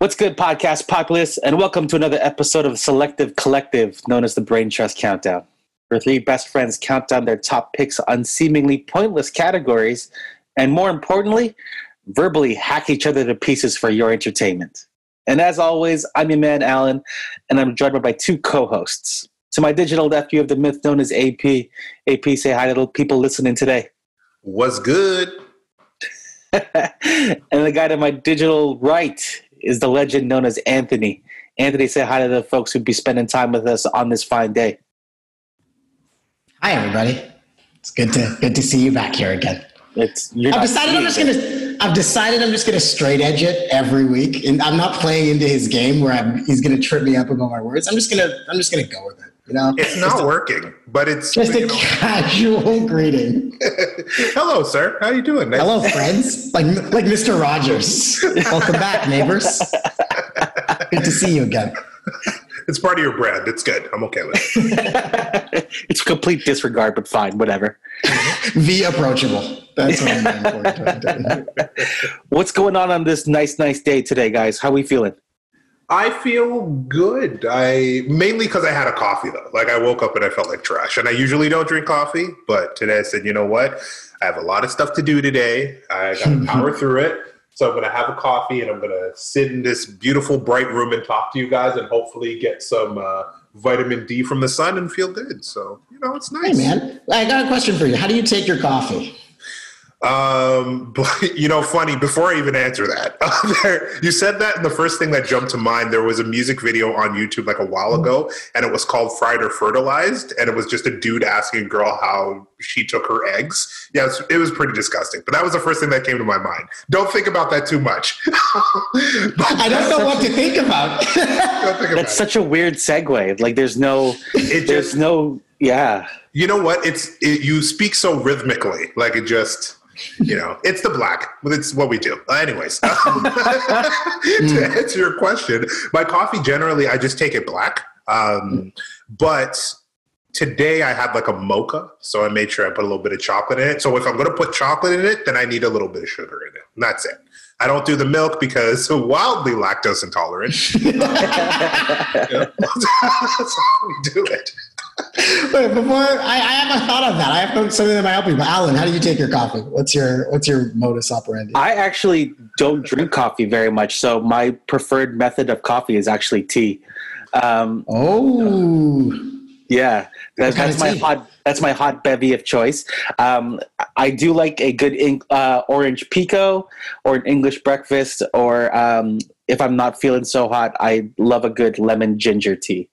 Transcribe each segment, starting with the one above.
What's good, podcast populace, and welcome to another episode of Selective Collective, known as the Brain Trust Countdown, where three best friends count down their top picks on seemingly pointless categories, and more importantly, verbally hack each other to pieces for your entertainment. And as always, I'm your man, Alan, and I'm joined by my two co hosts. To my digital left, you have the myth known as AP. AP, say hi to the people listening today. What's good? and the guy to my digital right is the legend known as Anthony. Anthony, say hi to the folks who'd be spending time with us on this fine day. Hi, everybody. It's good to good to see you back here again. It's I've decided I'm just gonna. I've decided I'm just gonna straight edge it every week, and I'm not playing into his game where I'm, he's gonna trip me up about my words. I'm just gonna. I'm just gonna go with it. You know, it's not working, but it's just a know. casual greeting. Hello, sir. How you doing? Nice Hello, friends. Like like Mr. Rogers. Welcome back, neighbors. Good to see you again. It's part of your brand. It's good. I'm okay with it. it's complete disregard, but fine, whatever. Be approachable. That's what I'm What's going on on this nice, nice day today, guys? How we feeling? I feel good. I mainly because I had a coffee though. Like I woke up and I felt like trash, and I usually don't drink coffee, but today I said, you know what? I have a lot of stuff to do today. I got to power through it. So I'm going to have a coffee and I'm going to sit in this beautiful bright room and talk to you guys and hopefully get some uh, vitamin D from the sun and feel good. So you know, it's nice. Hey man, I got a question for you. How do you take your coffee? Um, but you know, funny. Before I even answer that, there, you said that, and the first thing that jumped to mind there was a music video on YouTube like a while ago, and it was called "Fried or Fertilized," and it was just a dude asking a girl how she took her eggs. Yeah, it was, it was pretty disgusting, but that was the first thing that came to my mind. Don't think about that too much. I don't know what to think about. think about That's it. such a weird segue. Like, there's no, it there's just, no, yeah. You know what? It's it, you speak so rhythmically, like it just you know, it's the black. It's what we do. Anyways, um, to answer your question, my coffee generally I just take it black. Um, but today I had like a mocha, so I made sure I put a little bit of chocolate in it. So if I'm going to put chocolate in it, then I need a little bit of sugar in it. And that's it. I don't do the milk because wildly lactose intolerant. that's how we do it. Wait, before I, I haven't thought of that. I have something that might help you. But Alan, how do you take your coffee? What's your what's your modus operandi? I actually don't drink coffee very much, so my preferred method of coffee is actually tea. Um, oh, yeah, that, that's my hot. That's my hot bevy of choice. Um, I do like a good uh, orange pekoe or an English breakfast, or um, if I'm not feeling so hot, I love a good lemon ginger tea.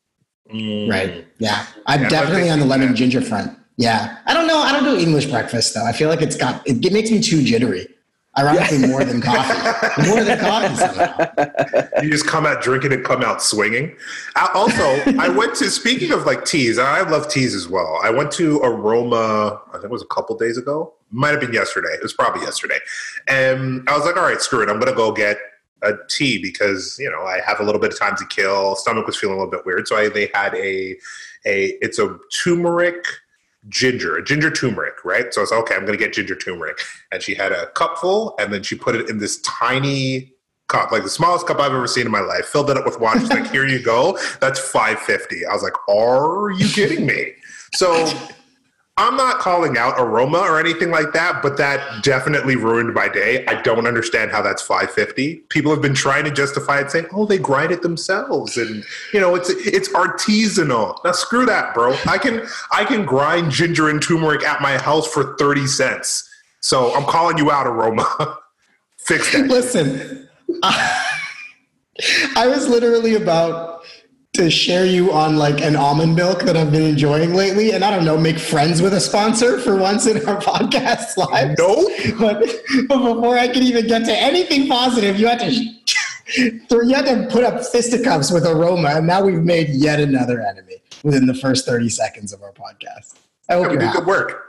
Mm. Right. Yeah. I'm yeah, definitely on the lemon ginger front. Yeah. I don't know. I don't do English breakfast though. I feel like it's got it, it makes me too jittery. Ironically, yeah. more than coffee. more than coffee somehow. You just come out drinking and come out swinging. Also, I went to speaking of like teas. I love teas as well. I went to Aroma. I think it was a couple days ago. Might have been yesterday. It was probably yesterday. And I was like, all right, screw it. I'm gonna go get a tea because you know I have a little bit of time to kill. Stomach was feeling a little bit weird, so I, they had a a it's a turmeric ginger, a ginger turmeric, right? So I was okay, I'm gonna get ginger turmeric, and she had a cupful, and then she put it in this tiny cup, like the smallest cup I've ever seen in my life. Filled it up with water. She's like, here you go. That's five fifty. I was like, are you kidding me? So I'm not calling out aroma or anything like that, but that definitely ruined my day. I don't understand how that's 550. People have been trying to justify it, saying, "Oh, they grind it themselves," and you know, it's it's artisanal. Now, screw that, bro. I can I can grind ginger and turmeric at my house for 30 cents. So I'm calling you out, aroma. Fix that. Listen, I, I was literally about to share you on like an almond milk that I've been enjoying lately, and I don't know, make friends with a sponsor for once in our podcast live. No, but, but before I could even get to anything positive, you had to you had to put up fisticuffs with aroma, and now we've made yet another enemy within the first thirty seconds of our podcast. I hope you good work.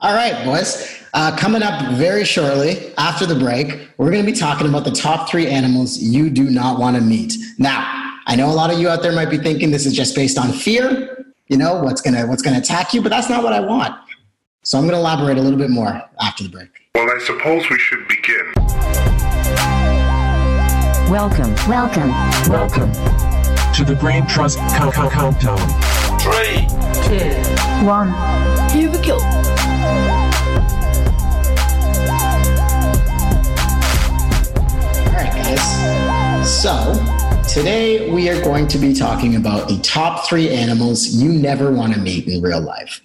All right, boys. Uh, coming up very shortly after the break, we're going to be talking about the top three animals you do not want to meet. Now, I know a lot of you out there might be thinking this is just based on fear, you know, what's gonna what's gonna attack you, but that's not what I want. So I'm gonna elaborate a little bit more after the break. Well, I suppose we should begin. Welcome, welcome, Welcome to the Brain Trust Count Count Countdown. Three, two, one. here we go. All right, guys. So today we are going to be talking about the top three animals you never want to meet in real life.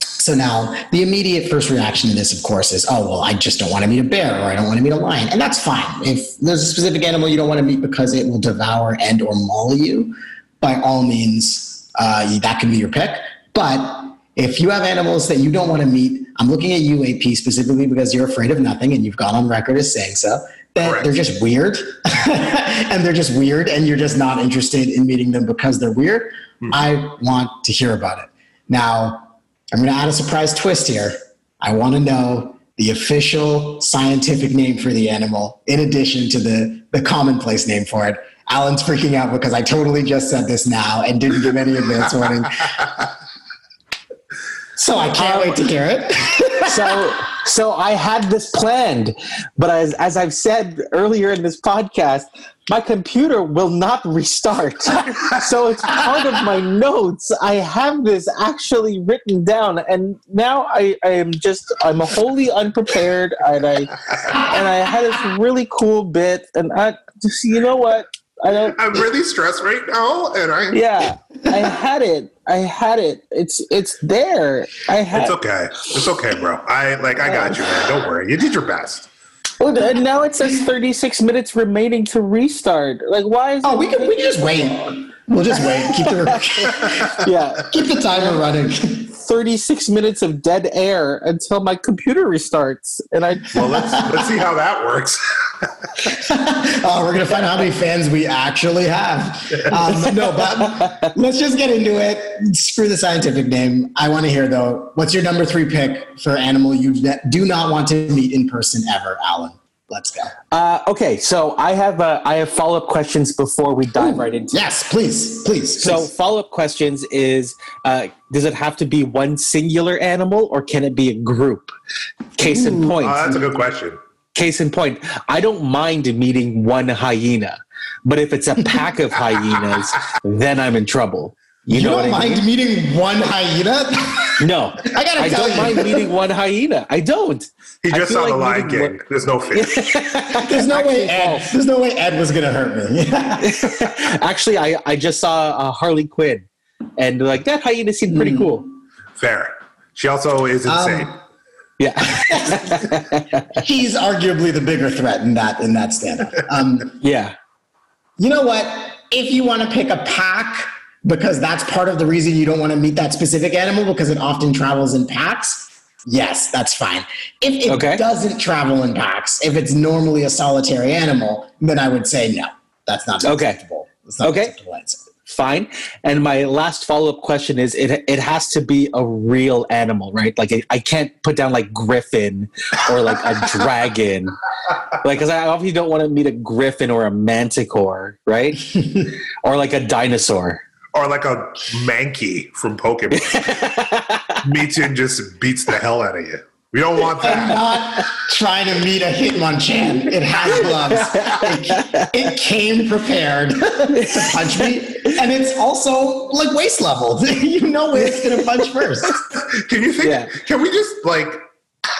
So now the immediate first reaction to this, of course, is, oh, well, I just don't want to meet a bear or I don't want to meet a lion. And that's fine. If there's a specific animal you don't want to meet because it will devour and or maul you, by all means, uh, that can be your pick. But if you have animals that you don't want to meet, I'm looking at you, AP, specifically because you're afraid of nothing and you've gone on record as saying so, that Correct. they're just weird. and they're just weird and you're just not interested in meeting them because they're weird. Hmm. I want to hear about it. Now, I'm going to add a surprise twist here. I want to know the official scientific name for the animal in addition to the, the commonplace name for it. Alan's freaking out because I totally just said this now and didn't give any advance warning. So I can't um, wait to hear it. so so I had this planned, but as as I've said earlier in this podcast, my computer will not restart. so it's part of my notes. I have this actually written down, and now I, I am just I'm wholly unprepared, and I and I had this really cool bit, and I just you know what I don't I'm really stressed right now, and I. yeah I had it I had it it's it's there I had It's okay. It's okay, bro. I like. I got you, man. Don't worry. You did your best. Well, and now it says 36 minutes remaining to restart. Like, why is Oh, we can we can just wait. We'll just wait. Keep the yeah, keep the timer running. 36 minutes of dead air until my computer restarts, and I Well, let's let's see how that works. oh, we're gonna find out how many fans we actually have. Um, no, but let's just get into it. Screw the scientific name. I want to hear though. What's your number three pick for animal you do not want to meet in person ever, Alan? Let's go. uh, okay. So I have uh, I have follow up questions before we dive right into. Yes, please, please. So follow up questions is: uh, Does it have to be one singular animal, or can it be a group? Case in point. Oh, that's a good question. Case in point. I don't mind meeting one hyena, but if it's a pack of hyenas, then I'm in trouble. You, you know don't what I mind mean? meeting one hyena? No, I gotta I tell don't you. mind meeting one hyena. I don't. He just feel saw the like Lion meeting King. There's no fish. There's no way Ed. There's no way Ed was gonna hurt me. Actually, I, I just saw uh, Harley Quinn, and like that hyena seemed pretty Hmm. cool. Fair. She also is Um, insane. Yeah, He's arguably the bigger threat in that in that stand. Um, yeah. you know what? If you want to pick a pack, because that's part of the reason you don't want to meet that specific animal because it often travels in packs. Yes, that's fine. If it Okay. doesn't travel in packs, if it's normally a solitary animal, then I would say no. That's not Okay. acceptable. That's not Okay. acceptable answer. Fine. And my last follow up question is: it it has to be a real animal, right? Like I, I can't put down like griffin or like a dragon, like because I obviously don't want to meet a griffin or a manticore, right? or like a dinosaur. Or like a Mankey from Pokemon. Meets you and just beats the hell out of you. We don't want that. I'm not trying to meet a Hitmonchan. It has gloves. It, it came prepared to punch me, and it's also like waist level. you know where it's gonna punch first. Can you think? Yeah. Can we just like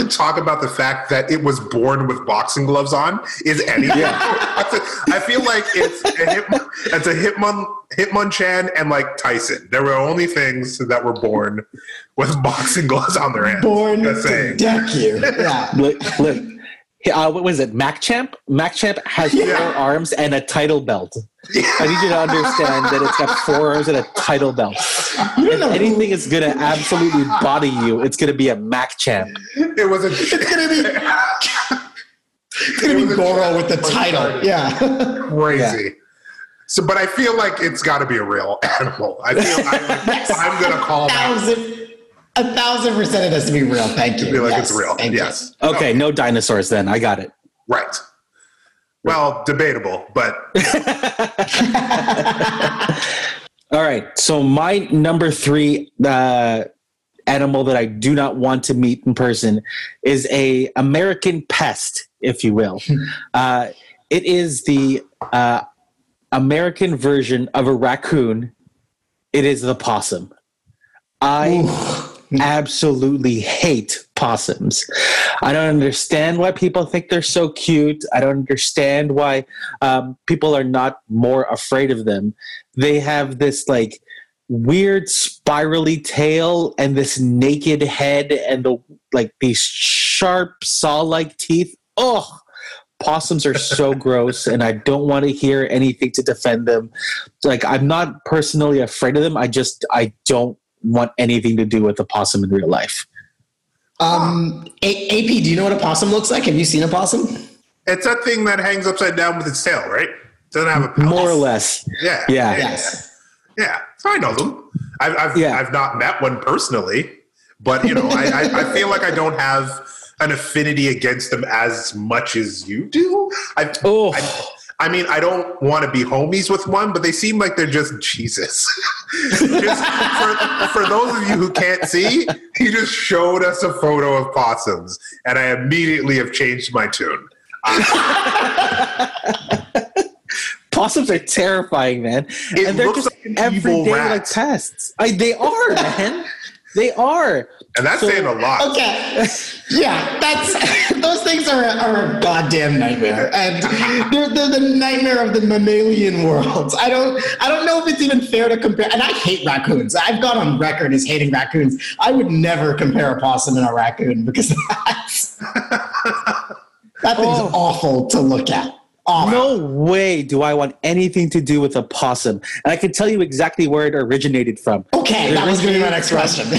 talk about the fact that it was born with boxing gloves on? Is anything? I feel like it's a hit, it's a Hitmon Hitmonchan and like Tyson. There were only things that were born with boxing gloves on their hands. Born Just to saying. deck you. Yeah. Look, look. Uh, what was it? Machamp? Machamp has four arms and a title belt. I need you to understand that it's got four arms and a title belt. If anything is going to absolutely body you, it's going to be a Machamp. It was a. It's gonna be. It's gonna be Goro with the title. Yeah. crazy. So, but I feel like it's got to be a real animal. I feel I, I'm gonna call that. Thousand, a thousand percent it has to be real. Thank you. I feel like Yes, it's real. thank you. Yes. Okay, no dinosaurs then. I got it. Right. Well, debatable, but All right. So my number three uh, animal that I do not want to meet in person is a American pest, if you will. uh, it is the uh, American version of a raccoon, it is the possum. I absolutely hate possums. I don't understand why people think they're so cute. I don't understand why um, people are not more afraid of them. They have this like weird spirally tail and this naked head and the like these sharp saw-like teeth. Oh, possums are so gross and I don't want to hear anything to defend them. Like I'm not personally afraid of them. I just I don't want anything to do with a possum in real life. Um, A- AP, do you know what a possum looks like? Have you seen a possum? It's that thing that hangs upside down with its tail, right? Doesn't have a pouch. More or less. Yeah. Yeah. Yes. Yeah. So I know them. I've I've, Yeah. I've not met one personally, but you know, I, I, I feel like I don't have an affinity against them as much as you do. I've, Oh. I, I mean, I don't want to be homies with one, but they seem like they're just Jesus. just for, for those of you who can't see, he just showed us a photo of possums, and I immediately have changed my tune. Possums are terrifying, man. It and they're just like everyday like pests. I, they are, man. They are. And that's So- saying a lot. Okay. Yeah, that's those things are, are a goddamn nightmare, and they're, they're the nightmare of the mammalian world. I don't I don't know if it's even fair to compare. And I hate raccoons. I've gone on record as hating raccoons. I would never compare a possum and a raccoon because that's that thing's Oh. awful to look at. Awful. No way do I want anything to do with a possum. And I can tell you exactly where it originated from. Okay, It that was going to be my next question.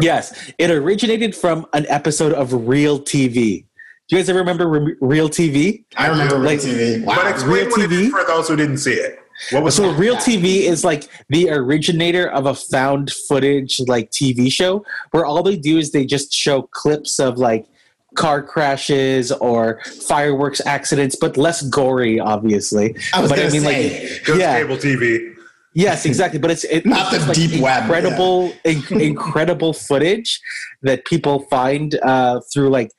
Yes, it originated from an episode of Real TV. Do you guys ever remember Re- Real TV? I remember Real Like- TV. Wow. But explain Real what TV? is for those who didn't see it. What was So it? Real TV is like the originator of a found footage like TV show where all they do is they just show clips of like car crashes or fireworks accidents, but less gory, obviously. I was but I mean, say, Just yeah. cable TV. Yes, exactly. But it's it, Not it's the just, deep web, Incredible, in- incredible footage that people find uh, through like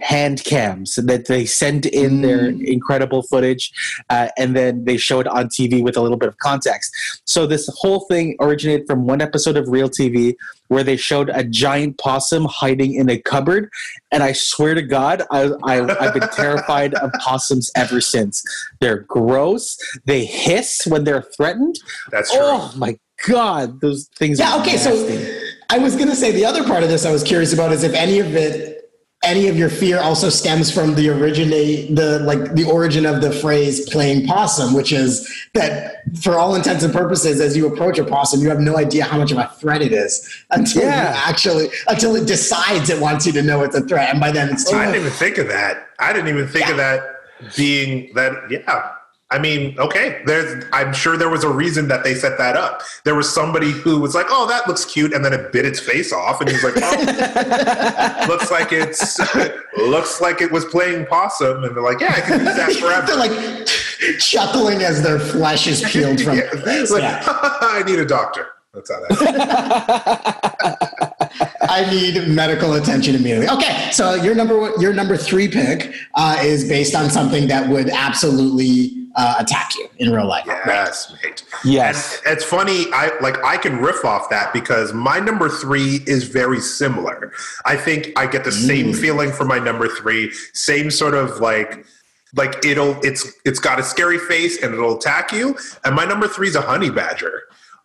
hand cams that they send in their Mm. incredible footage uh, and then they show it on TV with a little bit of context. So this whole thing originated from one episode of Real TV where they showed a giant possum hiding in a cupboard, and I swear to God, I, I, I've been terrified of possums ever since. They're gross. They hiss when they're threatened. That's true. Oh my God, those things. Yeah, are okay, so. I was gonna say the other part of this I was curious about is if any of it any of your fear also stems from the originate the like the origin of the phrase playing possum, which is that for all intents and purposes, as you approach a possum, you have no idea how much of a threat it is until Yeah. you actually until it decides it wants you to know it's a threat, and by then it's too late. I didn't even think of that. I didn't even think of that being that. Yeah. I mean, okay. There's. I'm sure there was a reason that they set that up. There was somebody who was like, "Oh, that looks cute," and then it bit its face off, and he's like, "Oh, looks like it's looks like it was playing possum," and they're like, "Yeah, I can use that forever." They're like chuckling as their flesh is peeled from Yeah. Like, Yeah. I need a doctor. That's how that. I need medical attention immediately. Okay, so your number one- your number three pick uh, is based on something that would absolutely uh, attack you in real life. yes, mate. Yes. And it's funny, I like I can riff off that because my number three is very similar. I think I get the same feeling for my number three, same sort of like like it'll it's it's got a scary face and it'll attack you. And my number three is a honey badger.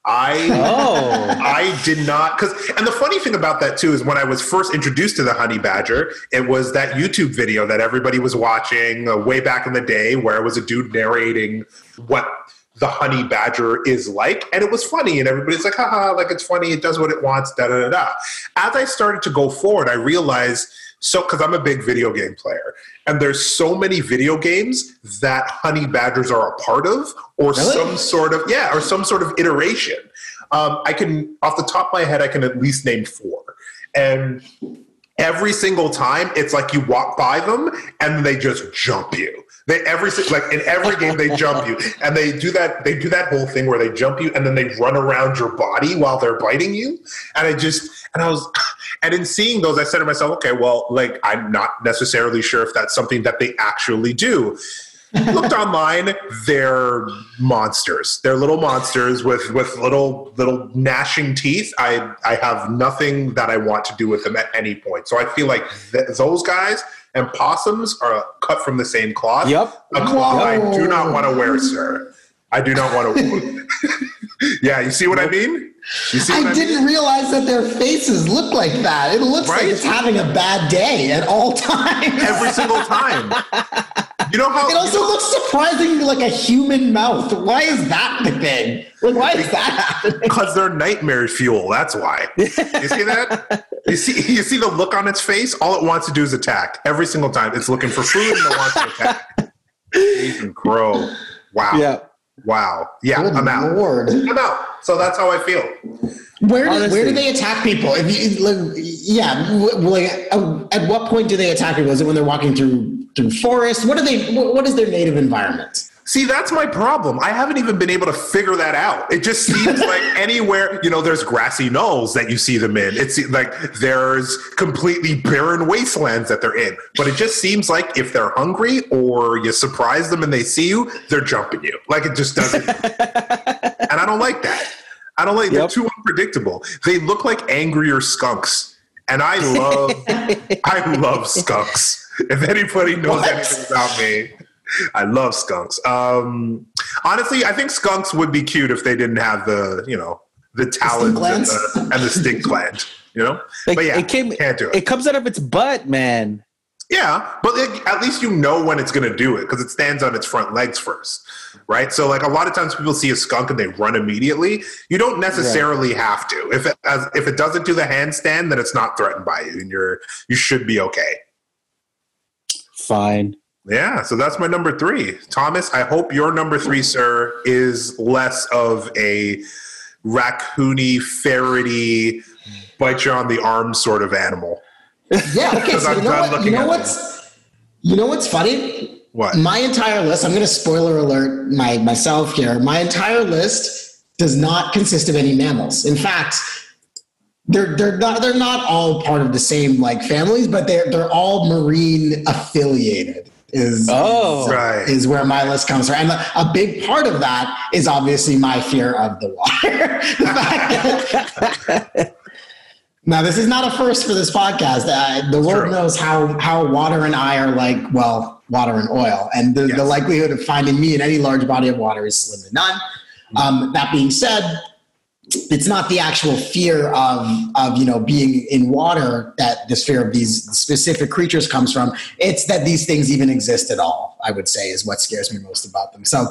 I Oh. I did not because and the funny thing about that too is when I was first introduced to the honey badger, it was that YouTube video that everybody was watching uh, way back in the day where it was a dude narrating what the honey badger is like, and it was funny, and everybody's like, haha, like it's funny, it does what it wants, da da da da. As I started to go forward, I realized so because I'm a big video game player, and there's so many video games that honey badgers are a part of, or Really? some sort of yeah, or some sort of iteration. Um, I can off the top of my head, I can at least name four, and every single time it's like you walk by them and they just jump you. They every like in every game they jump you, and they do that. They do that whole thing where they jump you and then they run around your body while they're biting you. And I just and I was and in seeing those, I said to myself, okay, well, like I'm not necessarily sure if that's something that they actually do. looked online, they're monsters. They're little monsters with with little little gnashing teeth. I I have nothing that I want to do with them at any point. So I feel like th- those guys and possums are cut from the same cloth. Yep. A cloth I do not oh. want to wear, sir. I do not want to. yeah, you see what I mean? You see what I I, didn't mean? realize that their faces look like that. It looks like it's having a bad day at all times. Every single time. You know how It also looks surprisingly like a human mouth. Why is that the thing? Like, why is that because they're nightmare fuel. That's why. You see that? You see, you see the look on its face. All it wants to do is attack every single time. It's looking for food and it wants to attack. Ethan Crow. Wow. Yeah. Wow. Yeah. Good I'm out. Lord. I'm out. So that's how I feel. Where do, Honestly. where do they attack people? If you, like, yeah, like uh, at what point do they attack people? Is it when they're walking through through forest? What are they? What, what is their native environment? See, that's my problem. I haven't even been able to figure that out. It just seems like anywhere, you know, there's grassy knolls that you see them in. It's like there's completely barren wastelands that they're in. But it just seems like if they're hungry or you surprise them and they see you, they're jumping you. Like it just doesn't. and I don't like that. I don't like. They're too unpredictable. They look like angrier skunks, and I love. I love skunks. If anybody knows What? anything about me, I love skunks. Um, honestly, I think skunks would be cute if they didn't have the you know the talons and the, and the stink gland. You know, Like, but yeah, it came. can't do it. It comes out of its butt, man. Yeah, but like, at least you know when it's going to do it because it stands on its front legs first, right? So, like a lot of times, people see a skunk and they run immediately. You don't necessarily have to. If it as, if it doesn't do the handstand, then it's not threatened by you, and you're you should be okay. Fine. Yeah, so that's my number three, Thomas. I hope your number three, sir, is less of a raccoony, ferrety, bite you on the arm sort of animal. Yeah. Okay. So you know what? You know what's you know what's funny? What? My entire list. I'm going to spoiler alert my myself here. My entire list does not consist of any mammals. In fact, they're they're not they're not all part of the same like families, but they're they're all marine affiliated. Is Oh. is, Right. is where my list comes from, and a, a big part of that is obviously my fear of the water. the now, this is not a first for this podcast. Uh, the world True. knows how how water and I are like, well, water and oil, and the, the likelihood of finding me in any large body of water is slim to none. Um, that being said, it's not the actual fear of of you know being in water that this fear of these specific creatures comes from. It's that these things even exist at all. I would say is what scares me most about them. So.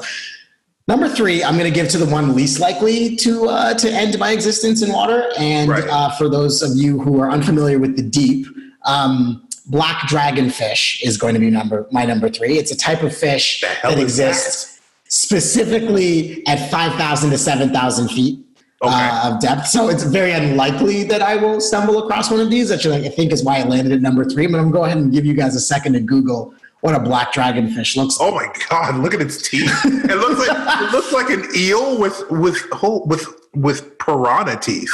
Number three, I'm going to give to the one least likely to uh, to end my existence in water. And Right. uh, for those of you who are unfamiliar with the deep, um, black dragonfish is going to be number my number three. It's a type of fish that hell that exists specifically at 5,000 to 7,000 feet. Okay. Uh, of depth, so it's very unlikely that I will stumble across one of these. Actually, like, I think is why I landed at number three. But I'm going to go ahead and give you guys a second to Google what a black dragonfish looks like. Oh my god! Look at its teeth. It looks like it looks like an eel with with whole with with piranha teeth.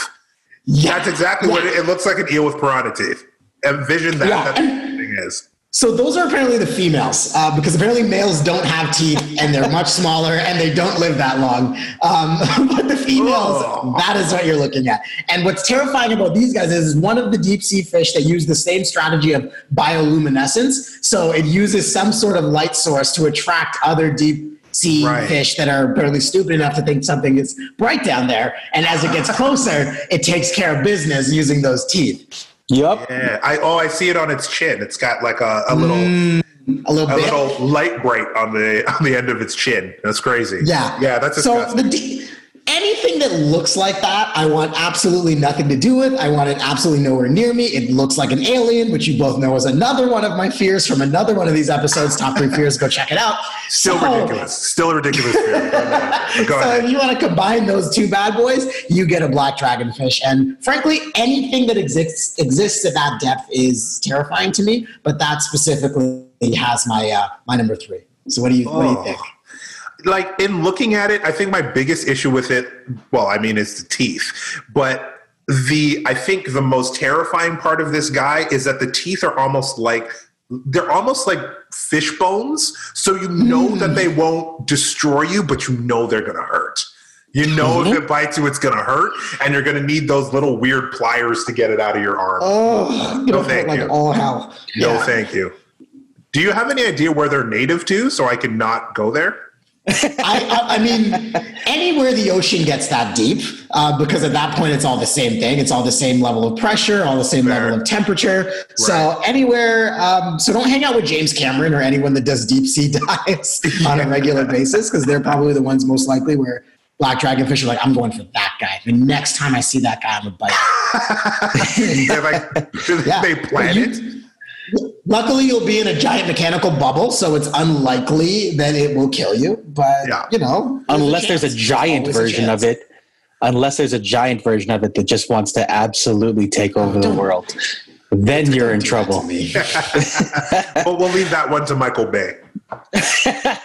yeah, That's exactly what it, it looks like. An eel with piranha teeth. Envision that. Yeah, That's and- what the thing is. So those are apparently the females, uh, because apparently males don't have teeth and they're much smaller and they don't live that long. Um, but the females, Oh. that is what you're looking at. And what's terrifying about these guys is one of the deep sea fish that use the same strategy of bioluminescence. So it uses some sort of light source to attract other deep sea Right. fish that are barely stupid enough to think something is bright down there. And as it gets closer, it takes care of business using those teeth. Yup. Yeah. I oh I see it on its chin. It's got like a, a little mm, A little a bit. little light bright on the on the end of its chin. That's crazy. Yeah. Yeah. That's so disgusting. the anything that looks like that, I want absolutely nothing to do with. I want it absolutely nowhere near me. It looks like an alien, which you both know is another one of my fears from another one of these episodes. Top three fears. Go check it out. Still So- ridiculous. Still a ridiculous. fear. Go So ahead. if you want to combine those two bad boys, you get a black dragonfish. And frankly, anything that exists exists at that depth is terrifying to me. But that specifically has my uh, my number three. So what do you what do you Oh. think? Like in looking at it, I think my biggest issue with it, well, I mean, it's the teeth. But the I think the most terrifying part of this guy is that the teeth are almost like they're almost like fish bones. So you know Mm. that they won't destroy you, but you know they're going to hurt. You know Mm-hmm. if it bites you, it's going to hurt, and you're going to need those little weird pliers to get it out of your arm. Oh, No, no, thank like you. all hell. no, Yeah. thank you. Do you have any idea where they're native to, so I can not go there? I, I, mean, anywhere the ocean gets that deep, uh, because at that point it's all the same thing. It's all the same level of pressure, all the same Fair. level of temperature. So anywhere, um, so don't hang out with James Cameron or anyone that does deep sea dives on a regular basis, because they're probably the ones most likely where black dragonfish are like, I'm going for that guy. The next time I see that guy, I'm gonna bite. him." They're like, Yeah. they plan You- it? Luckily, you'll be in a giant mechanical bubble, so it's unlikely that it will kill you. But Yeah. you know, Unless there's a chance. giant always a version of it. Unless there's a giant version of it that just wants to absolutely take over the world. Then you're in trouble. to me. Well, we'll leave that one to Michael Bay.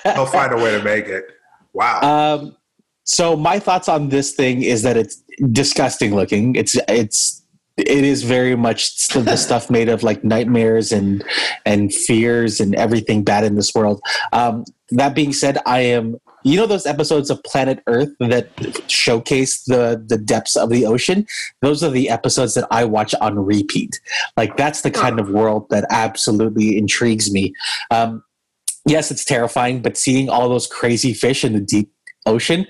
He'll find a way to make it. Wow. Um, so my thoughts on this thing is that it's disgusting looking. It's it's it is very much the stuff made of like nightmares and and fears and everything bad in this world. Um, that being said, I am you know those episodes of Planet Earth that showcase the the depths of the ocean. Those are the episodes that I watch on repeat. Like that's the kind of world that absolutely intrigues me. Um, yes, it's terrifying, but seeing all those crazy fish in the deep ocean,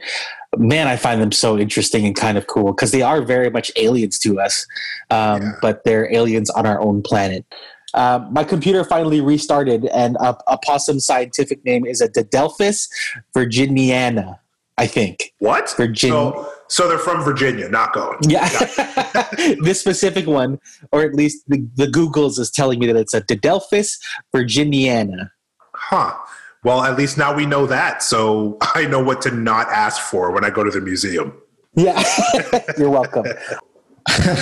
man, I find them so interesting and kind of cool because they are very much aliens to us, um, Yeah. but they're aliens on our own planet. Um, my computer finally restarted, and a, a possum scientific name is a Didelphis virginiana, I think. what? Virgin- So, so they're from Virginia, not going. Yeah, this specific one, or at least the, the Google's is telling me that it's a Didelphis virginiana. Huh. Well, at least now we know that. So I know what to not ask for when I go to the museum. Yeah, you're welcome.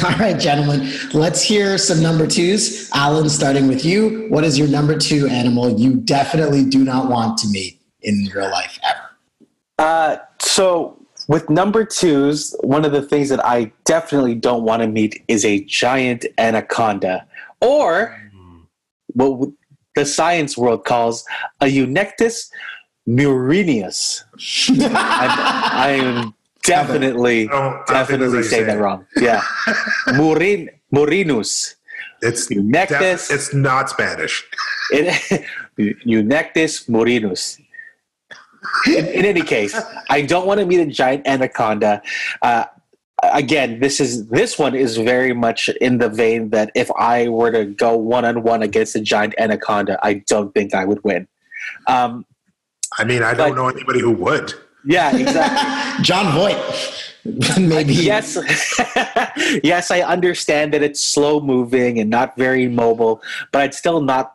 All right, gentlemen, let's hear some number twos. Alan, starting with you. What is your number two animal you definitely do not want to meet in real life ever? Uh, so with number twos, one of the things that I definitely don't want to meet is a giant anaconda, or what the science world calls a Eunectus murineus. I am definitely, I don't- I don't think definitely that's how you saying that it. wrong. Yeah, Murin, murinus. It's Eunectus. def- it's not Spanish. It, Eunectus murinus. In, in any case, I don't want to meet a giant anaconda. Uh, again, this is this one is very much in the vein that if I were to go one on one against a giant anaconda, I don't think I would win. Um, I mean, I don't But- know anybody who would. yeah, exactly. Jon Voight. Maybe. yes, yes, I understand that it's slow moving and not very mobile, but I'd still not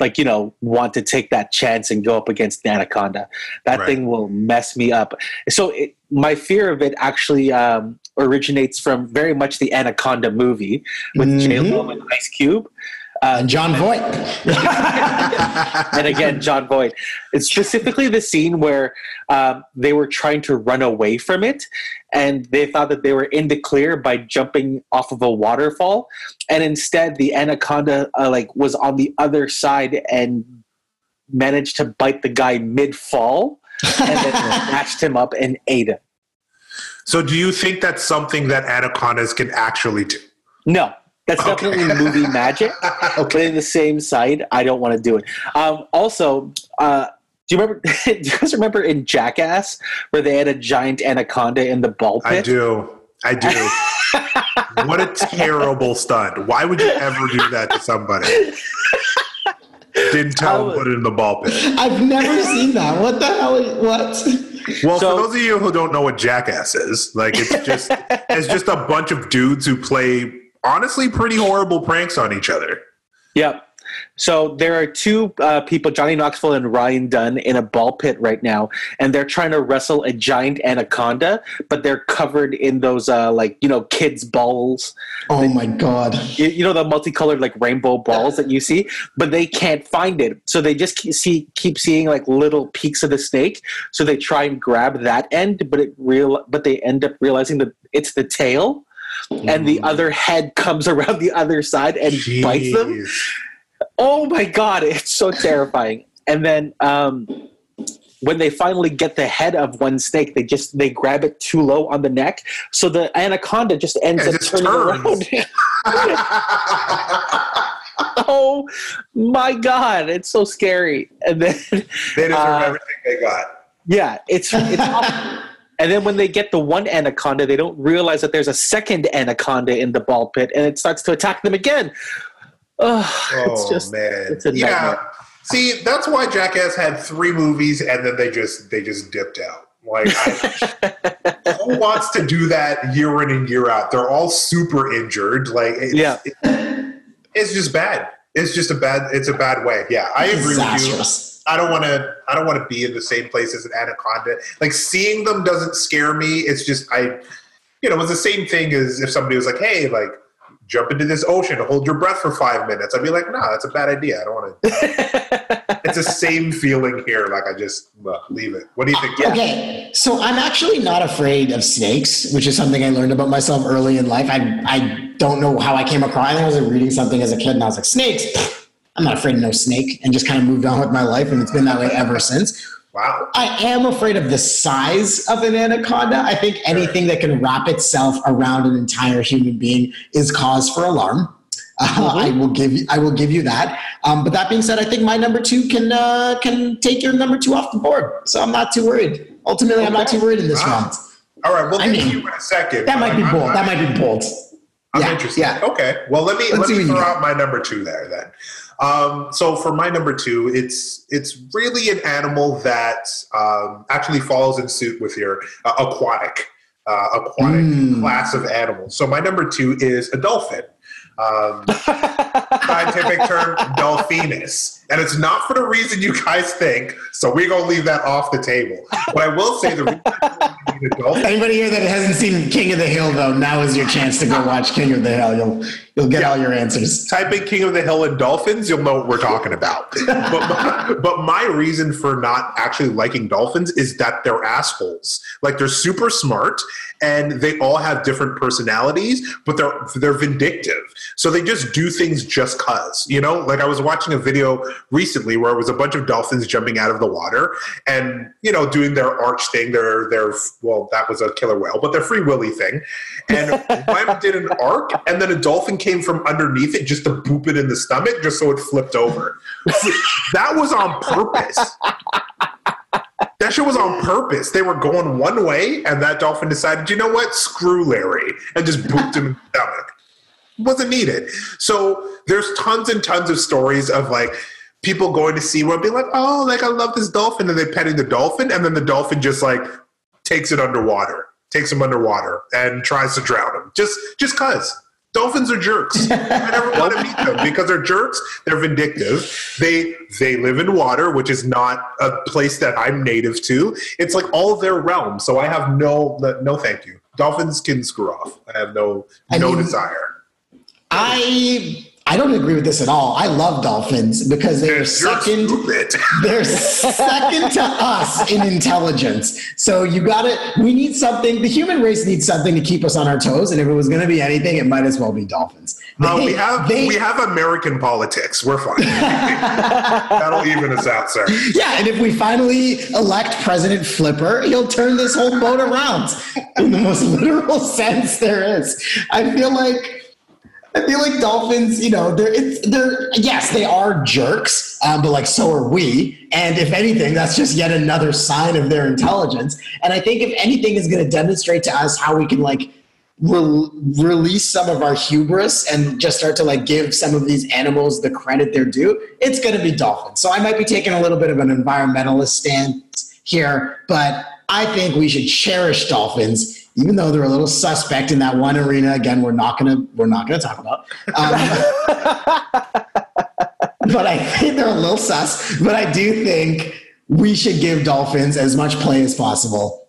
like you know want to take that chance and go up against the anaconda. That Right. thing will mess me up. So it, my fear of it actually um, originates from very much the Anaconda movie with Mhm. J Lo and Ice Cube. Uh, And Jon Voight. and again, Jon Voight. It's specifically the scene where um, they were trying to run away from it, and they thought that they were in the clear by jumping off of a waterfall, and instead the anaconda uh, like was on the other side and managed to bite the guy mid fall, and then snatched him up and ate him. So, do you think that's something that anacondas can actually do? No. That's Okay. definitely movie magic. But in the same side, I don't want to do it. Um, also, uh, do you remember? do you guys remember in Jackass where they had a giant anaconda in the ball pit? I do. I do. what a terrible stunt. Why would you ever do that to somebody? Didn't tell them put it in the ball pit. I've never seen that. What the hell? Is, what? Well, So- for those of you who don't know what Jackass is, like it's just it's just a bunch of dudes who play honestly pretty horrible pranks on each other. Yep. So there are two uh, people, Johnny Knoxville and Ryan Dunn, in a ball pit right now, and they're trying to wrestle a giant anaconda, but they're covered in those uh, like you know kids balls. Oh my god. you, you know the multicolored like rainbow balls that you see? But they can't find it. So they just keep, see, keep seeing like little peaks of the snake. So they try and grab that end but it real but they end up realizing that it's the tail and the other head comes around the other side and bites them. Jeez. Oh my god, it's so terrifying. And then um, when they finally get the head of one snake, they just they grab it too low on the neck, so the anaconda just ends It up just turning turns. around. oh my god, it's so scary. And then They deserve Uh, everything they got. yeah, it's it's awful. And then when they get the one anaconda, they don't realize that there's a second anaconda in the ball pit, and it starts to attack them again. Ugh, it's Oh just man, it's a yeah. nightmare. See, that's why Jackass had three movies and then they just they just dipped out. Like, I, who wants to do that year in and year out? They're all super injured. Like, it's, Yeah. it- it's just bad. It's just a bad. It's a bad way. Yeah, I agree with you. I don't want to. I don't want to be in the same place as an anaconda. Like seeing them doesn't scare me. It's just I, you know, it's the same thing as if somebody was like, "Hey, like." Jump into this ocean, hold your breath for five minutes. I'd be like, no, that's a bad idea. I don't want to. it's the same feeling here. Like I just uh, leave it. What do you think? Okay, so I'm actually not afraid of snakes, which is something I learned about myself early in life. I I don't know how I came across. I I was like, reading something as a kid, and I was like, snakes. I'm not afraid of no snake, and just kind of moved on with my life, and it's been that way ever since. Wow. I am afraid of the size of an anaconda. I think anything that can wrap itself around an entire human being is cause for alarm. Uh, I will give you. I will give you that. Um, but that being said, I think my number two can uh, can take your number two off the board. So I'm not too worried. Ultimately, I'm not too worried in this Wow. round. All right. We'll I mean, you in a second. That might be I'm- bold. I'm- That might be bold. I'm Yeah, interested. yeah. Okay. Well, let me Let's let see me throw out my number two there then. Um, so for my number two, it's it's really an animal that um, actually falls in suit with your uh, aquatic uh, aquatic Mm. class of animals. So my number two is a dolphin. Um, scientific term dolphinus, and it's not for the reason you guys think. So we're gonna leave that off the table. But I will say the reason I dolphin Anybody here that hasn't seen King of the Hill though, now is your chance to go watch King of the Hill. You'll you'll get all your answers. type in King of the Hill and Dolphins, you'll know what we're talking about. but, my, but my reason for not actually liking dolphins is that they're assholes. Like they're super smart and they all have different personalities, but they're they're vindictive. So they just do things just cause. You know, like I was watching a video recently where it was a bunch of dolphins jumping out of the water and you know doing their arch thing. Their their well, that was a killer whale, but their free willy thing. And one did an arc, and then a dolphin came from underneath it just to boop it in the stomach, just so it flipped over. that was on purpose. That shit was on purpose. They were going one way, and that dolphin decided, you know what? Screw Larry, and just booped him in the stomach. Wasn't needed. So there's tons and tons of stories of like people going to SeaWorld and being like, oh, like I love this dolphin, and they petting the dolphin, and then the dolphin just like takes it underwater, takes him underwater, and tries to drown him. Just just cause. Dolphins are jerks. I never want to meet them because they're jerks. They're vindictive. They they live in water, which is not a place that I'm native to. It's like all their realm. So I have no no thank you. Dolphins can screw off. I have no I no mean- desire. I I don't agree with this at all. I love dolphins because they're second. They're second to us in intelligence. So you got it. We need something. The human race needs something to keep us on our toes. And if it was going to be anything, it might as well be dolphins. Uh, we have they- we have American politics. We're fine. That'll even us out, sir. Yeah, and if we finally elect President Flipper, he'll turn this whole boat around in the most literal sense there is. I feel like I feel like dolphins, you know, they're it's they're yes, they are jerks, um, but like so are we. And if anything, that's just yet another sign of their intelligence. And I think if anything is going to demonstrate to us how we can like re- release some of our hubris and just start to like give some of these animals the credit they're due, it's going to be dolphins. So I might be taking a little bit of an environmentalist stance here, but I think we should cherish dolphins, even though they're a little suspect in that one arena. Again, we're not gonna we're not gonna talk about. Um, but I think they're a little sus. But I do think we should give dolphins as much play as possible.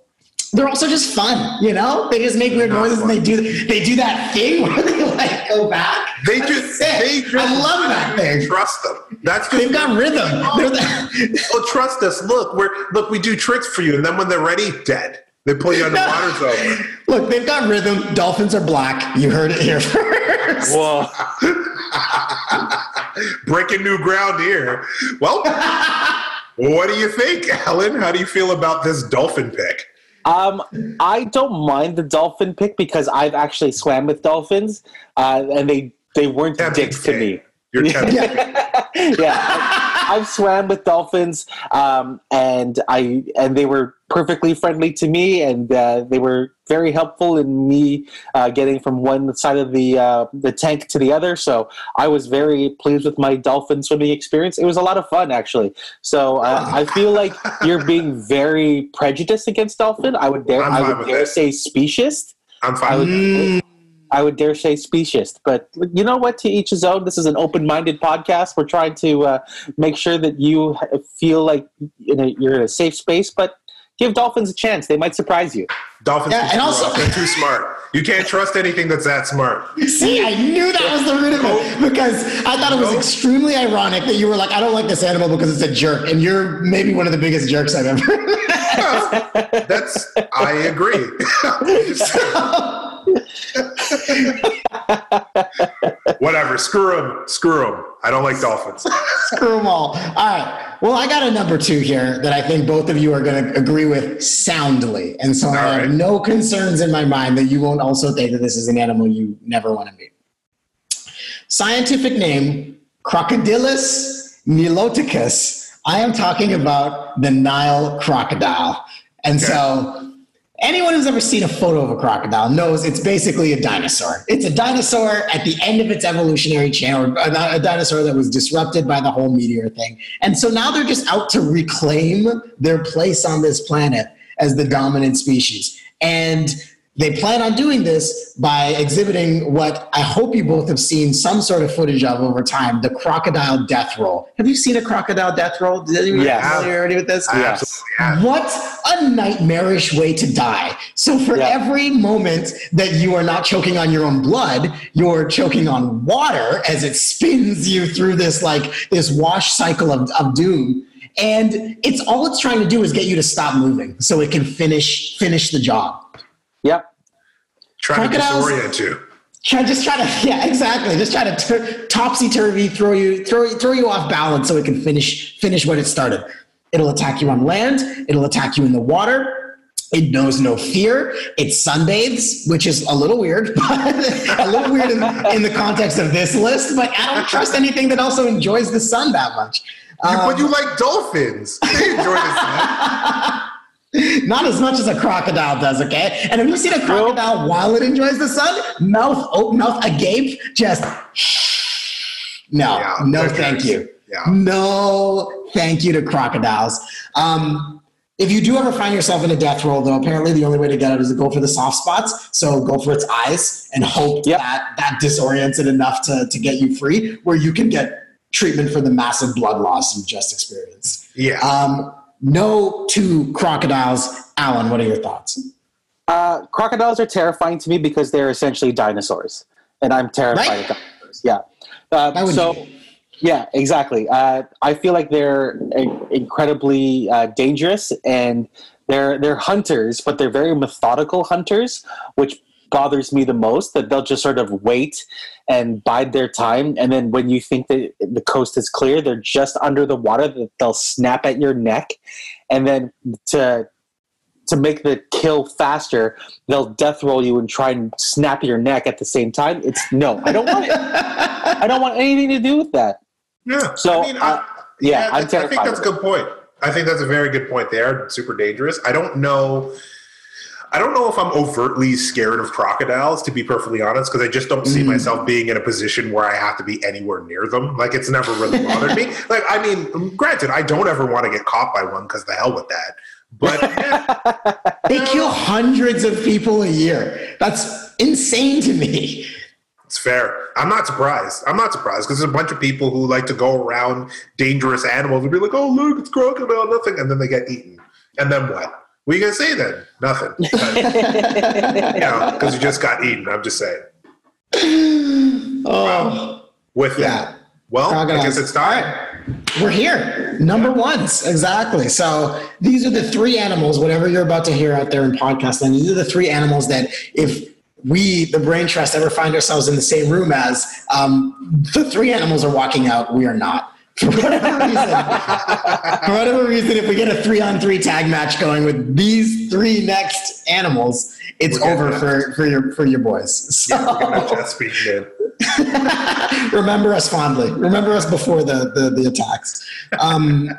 They're also just fun, you know. They just make weird noises and they do they do that thing where they like go back. They That's just sick. they just I love that thing. Trust them. That's just They've got rhythm. They're the, Oh, trust us. Look, we're look. We do tricks for you, and then when they're ready, dead. They pull you underwater. It's over. Look, they've got rhythm. Dolphins are black. You heard it here first. first. Whoa. Breaking new ground here. Well, what do you think, Alan? How do you feel about this dolphin pick? Um, I don't mind the dolphin pick because I've actually swam with dolphins, uh, and they they weren't Tempting dicks to me. You're yeah, I, I've swam with dolphins, um, and I and they were perfectly friendly to me, and uh, they were very helpful in me uh, getting from one side of the uh, the tank to the other. So I was very pleased with my dolphin swimming experience. It was a lot of fun, actually. So uh, I feel like you're being very prejudiced against dolphin. I would dare I'm I would dare it. say speciest. I'm I fine. would, Mm, I would dare say specious, but you know what? To each his own. This is an open-minded podcast. We're trying to uh, make sure that you feel like in a, you're in a safe space, but give dolphins a chance. They might surprise you. Dolphins Yeah, and also- They're too smart. You can't trust anything that's that smart. See, I knew that was the root of it because I thought it was extremely ironic that you were like, I don't like this animal because it's a jerk. And you're maybe one of the biggest jerks I've ever met. That's I agree. Whatever. Screw them. Screw them. I don't like dolphins. Screw them all. All right. Well, I got a number two here that I think both of you are going to agree with soundly. And so I have no concerns in my mind that you won't also think that this is an animal you never want to meet. Scientific name Crocodylus niloticus. I am talking about the Nile crocodile. And so anyone who's ever seen a photo of a crocodile knows it's basically a dinosaur. It's a dinosaur at the end of its evolutionary chain, or uh, a, a dinosaur that was disrupted by the whole meteor thing. And so now they're just out to reclaim their place on this planet as the dominant species. And they plan on doing this by exhibiting what I hope you both have seen some sort of footage of over time the crocodile death roll. Have you seen a crocodile death roll? Does anyone Yes. have familiarity with this? I Yes. What a nightmarish way to die. So, for Yeah. every moment that you are not choking on your own blood, you're choking on water as it spins you through this like this wash cycle of, of doom. And it's all it's trying to do is get you to stop moving so it can finish finish the job. Yep. Trying to Crocodiles- disorient you. Try just try to yeah exactly just try to tur topsy turvy throw you throw throw you off balance so it can finish finish what it started. It'll attack you on land. It'll attack you in the water. It knows no fear. It sunbathes, which is a little weird, but a little weird in, in the context of this list. But I don't trust anything that also enjoys the sun that much. You- Um, but you like dolphins. They enjoy the sun. Not as much as a crocodile does, okay? And have you seen a crocodile while it enjoys the sun? Mouth open, mouth agape, just no, Yeah, no, thank you. Yeah. No, thank you to crocodiles. Um, if you do ever find yourself in a death roll, though, apparently the only way to get out is to go for the soft spots. So go for its eyes and hope Yep. that that disorients it enough to, to get you free, where you can get treatment for the massive blood loss you've just experienced. Yeah. Um, no to crocodiles. Alan, what are your thoughts? Uh, crocodiles are terrifying to me because they're essentially dinosaurs, and I'm terrified Right. of dinosaurs. Yeah. Uh, so, yeah, exactly. Uh, I feel like they're in- incredibly uh, dangerous, and they're they're hunters, but they're very methodical hunters, which bothers me the most. That they'll just sort of wait and bide their time, and then when you think that the coast is clear, they're just under the water. That they'll snap at your neck, and then to to make the kill faster, they'll death roll you and try and snap your neck at the same time. It's no, I don't want it. I don't want anything to do with that. yeah. So, I mean, uh, I, yeah, I'm I think that's a good point. I think that's a very good point. They are super dangerous. I don't know. I don't know if I'm overtly scared of crocodiles, to be perfectly honest, because I just don't see Mm. myself being in a position where I have to be anywhere near them. Like it's never really bothered me. Like I mean, granted, I don't ever want to get caught by one because the hell with that. But yeah, They kill hundreds of people a year. That's insane to me. it's fair. I'm not surprised. I'm not surprised because there's a bunch of people who like to go around dangerous animals and be like, "Oh, look, it's crocodile, nothing," and then they get eaten. And then what? What are you gonna say then? Nothing. you know, because you just got eaten. I'm just saying. Oh, With Yeah. that, well, I guess it's time. we're here. Number ones, exactly. So these are the three animals, whatever you're about to hear out there in podcast land, these are the three animals that if we, the Brain Trust, ever find ourselves in the same room as, um, the three animals are walking out. We are not. For whatever reason, for whatever reason, if we get a three on three tag match going with these three next animals, it's over that. for, for your for your boys. So Yeah, we're gonna speak in. remember us fondly. Remember us before the the, the attacks. Um,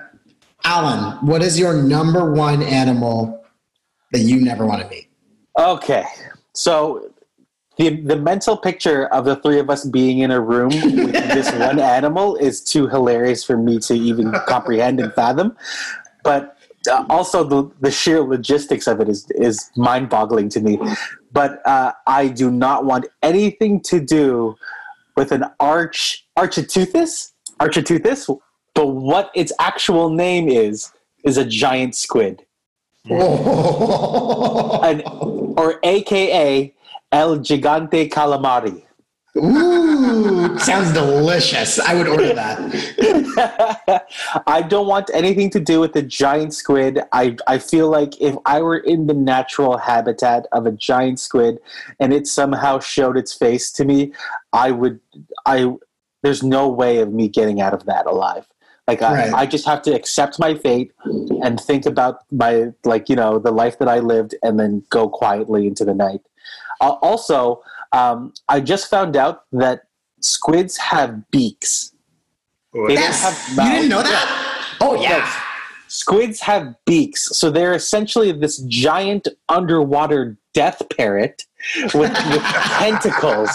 Alan, what is your number one animal that you never want to meet? Okay, so the the mental picture of the three of us being in a room with this one animal is too hilarious for me to even comprehend and fathom. But uh, also the the sheer logistics of it is is mind boggling to me. But uh, I do not want anything to do with an arch architeuthis architeuthis. But what its actual name is is a giant squid an, or AKA El Gigante Calamari. Ooh, sounds delicious. I would order that. I don't want anything to do with the giant squid. I, I feel like if I were in the natural habitat of a giant squid and it somehow showed its face to me, I would I there's no way of me getting out of that alive. Like Right. I, I just have to accept my fate and think about my like you know the life that I lived and then go quietly into the night. Uh, also, um, I just found out that squids have beaks. They don't Yes. have You didn't know that? Oh yeah. Yes. Squids have beaks, so they're essentially this giant underwater death parrot with, with tentacles.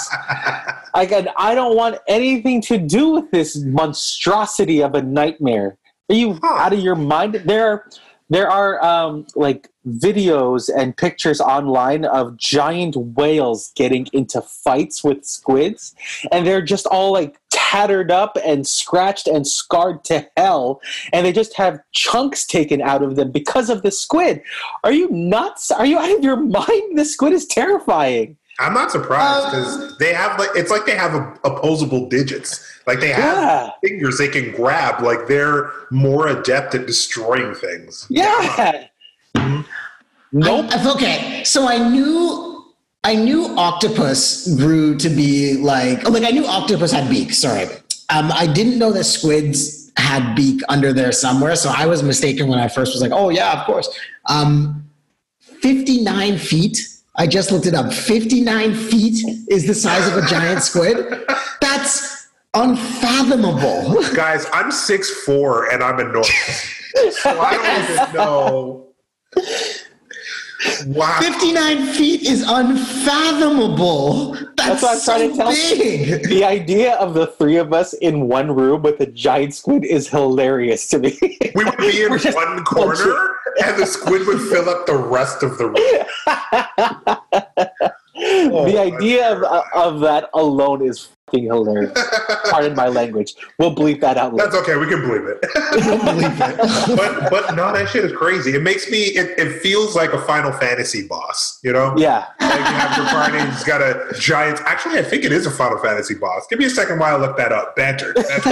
Again, I don't want anything to do with this monstrosity of a nightmare. Are you Huh. out of your mind? There, are, there are um, like videos and pictures online of giant whales getting into fights with squids, and they're just all like tattered up and scratched and scarred to hell, and they just have chunks taken out of them because of the squid. Are you nuts? Are you out of your mind? The squid is terrifying. I'm not surprised Um, because they have like it's like they have a, opposable digits. Like they have Yeah. fingers they can grab. Like they're more adept at destroying things. Yeah. Nope. I- okay, so I knew I knew octopus grew to be like oh, like I knew octopus had beaks. Sorry, um, I didn't know that squids had beak under there somewhere. So I was mistaken when I first was like, oh yeah, of course. Um, Fifty nine feet. I just looked it up. Fifty nine feet is the size of a giant squid. That's unfathomable. Guys, I'm six four and I'm enormous. so I don't even know. Wow. 59 feet is unfathomable. That's, That's what I'm so trying to tell big. The idea of the three of us in one room with a giant squid is hilarious to me. We would be in We're one corner and the squid would fill up the rest of the room. Oh, the idea of, of that alone is fucking hilarious. Pardon my language. We'll bleep that out That's okay, we can believe it. Don't it. but but no, that shit is crazy. It makes me it, it feels like a Final Fantasy boss, you know? Yeah. Like you have your party, he's got a giant actually I think it is a Final Fantasy boss. Give me a second while I look that up. Banter. Banter.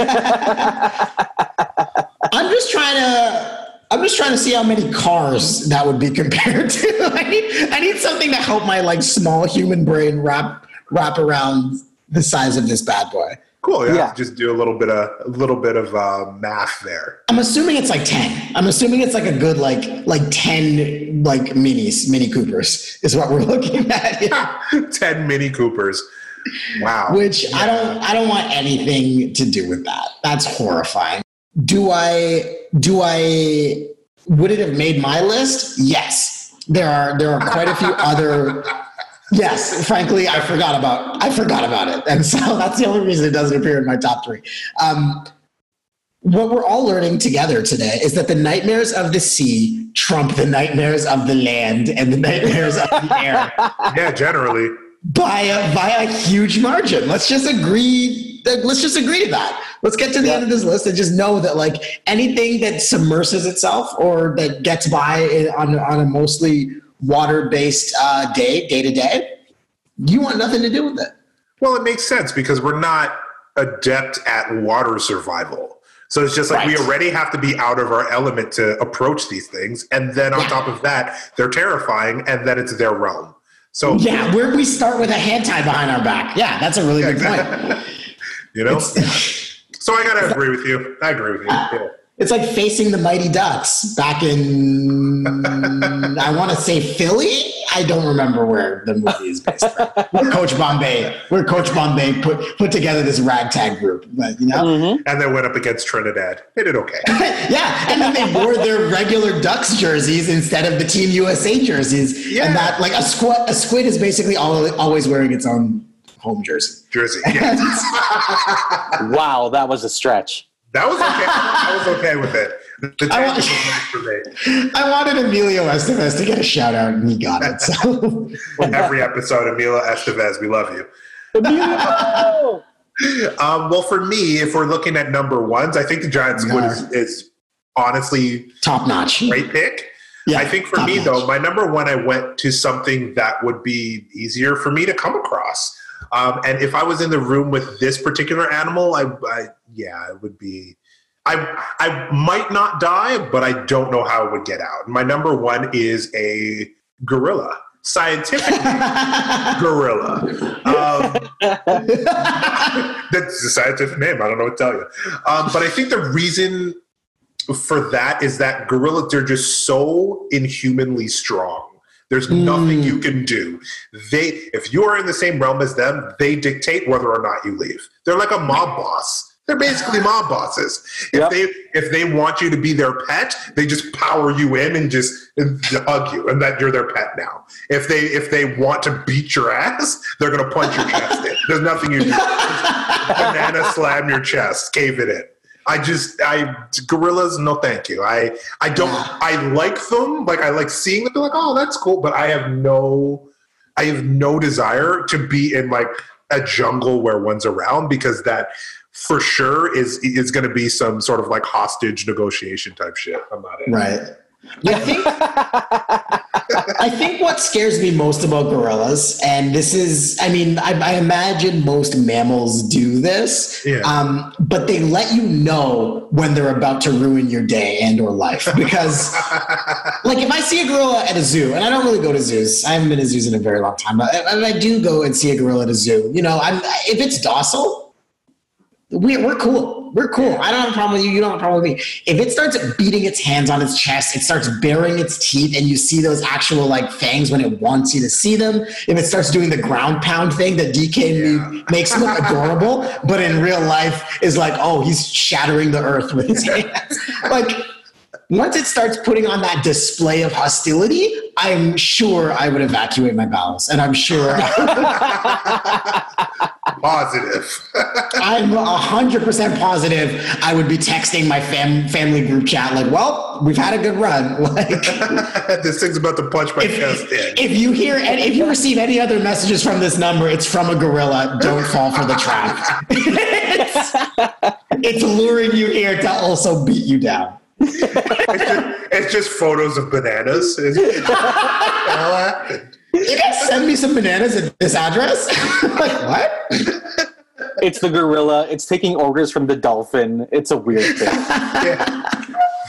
I'm just trying to. I'm just trying to see how many cars that would be compared to. I need, I need something to help my like small human brain wrap wrap around the size of this bad boy. cool. Yeah. Yeah. Just do a little bit of a little bit of uh, math there. I'm assuming it's like ten. I'm assuming it's like a good like like ten like minis, Mini Coopers is what we're looking at. here. Ten Mini Coopers. Wow. which I don't I don't want anything to do with that. That's horrifying. Do I do I would it have made my list? Yes. There are there are quite a few other Yes, frankly, I forgot about I forgot about it, and so that's the only reason it doesn't appear in my top three. Um, what we're all learning together today is that the nightmares of the sea trump the nightmares of the land and the nightmares of the air yeah, generally. by a by a huge margin. Let's just agree. Let's just agree to that. Let's get to the Yeah. end of this list and just know that like anything that submerses itself or that gets by on on a mostly water based uh, day day to day, you want nothing to do with it. Well, it makes sense because we're not adept at water survival. So it's just like we already have to be out of our element to approach these things. And then on Yeah. top of that, they're terrifying and then it's their realm. So Yeah, where we start with a hand tie behind our back. Yeah, that's a really good point. you know. So I gotta agree with you. I agree with you. Yeah. it's like facing the Mighty Ducks back in, I want to say Philly. I don't remember where the movie is based. From. Where Coach Bombay, where Coach Bombay put put together this ragtag group, but you know, Mhm. And they went up against Trinidad. They did okay. yeah, and then they wore their regular Ducks jerseys instead of the Team USA jerseys, Yeah. and that like a squid, a squid is basically al- always wearing its own home jersey. Jersey. Yeah. Wow, that was a stretch. That was okay. I was okay with it. The the I want- was nice for me. I wanted Emilio Estevez to get a shout out, and he got it. So Every episode, Emilio Estevez, we love you. Um, well, for me, if we're looking at number ones, I think the Giants We would is, is honestly top notch. great pick. Yeah, I think for me notch. though, my number one, I went to something that would be easier for me to come across. Um, and if I was in the room with this particular animal, I, I yeah, it would be. I I might not die, but I don't know how it would get out. My number one is a gorilla, scientific gorilla. Um, that's the scientific name. I don't know what to tell you. Um, but I think the reason for that is that gorillas they're just so inhumanly strong. There's hmm. nothing you can do. They, if you are in the same realm as them, they dictate whether or not you leave. They're like a mob boss. They're basically mob bosses. If Yep. they if they want you to be their pet, they just power you in and just and hug you, and that you're their pet now. If they if they want to beat your ass, they're gonna punch your chest in. There's nothing you can do banana slam your chest, cave it in. I just I gorillas, no thank you. I I don't I like them, like I like seeing them, like, oh that's cool, but I have no I have no desire to be in like a jungle where one's around because that for sure is is gonna be some sort of like hostage negotiation type shit. I'm not in. Right. I think I think what scares me most about gorillas, and this is, I mean, I, I imagine most mammals do this, Yeah. um, but they let you know when they're about to ruin your day and or life. Because, like, if I see a gorilla at a zoo, and I don't really go to zoos, I haven't been to zoos in a very long time, but if I do go and see a gorilla at a zoo, you know, I'm if it's docile, we're, we're cool. We're cool. I don't have a problem with you. You don't have a problem with me. If it starts beating its hands on its chest, it starts baring its teeth, and you see those actual like fangs when it wants you to see them. If it starts doing the ground pound thing that DK me- makes look adorable, but in real life is like, oh, he's shattering the earth with his hands. like once it starts putting on that display of hostility, I'm sure I would evacuate my bowels, and I'm sure. Positive. I'm 100% positive I would be texting my fam- family group chat like, well, we've had a good run. Like, this thing's about to punch my if, chest in. if you hear and if you receive any other messages from this number, it's from a gorilla. Don't fall for the trap. it's, it's luring you here to also beat you down. It's, just, it's just photos of bananas. It's, what the hell happened? You guys send me some bananas at this address? like, what? It's the gorilla. It's taking orders from the dolphin. It's a weird thing. Yeah.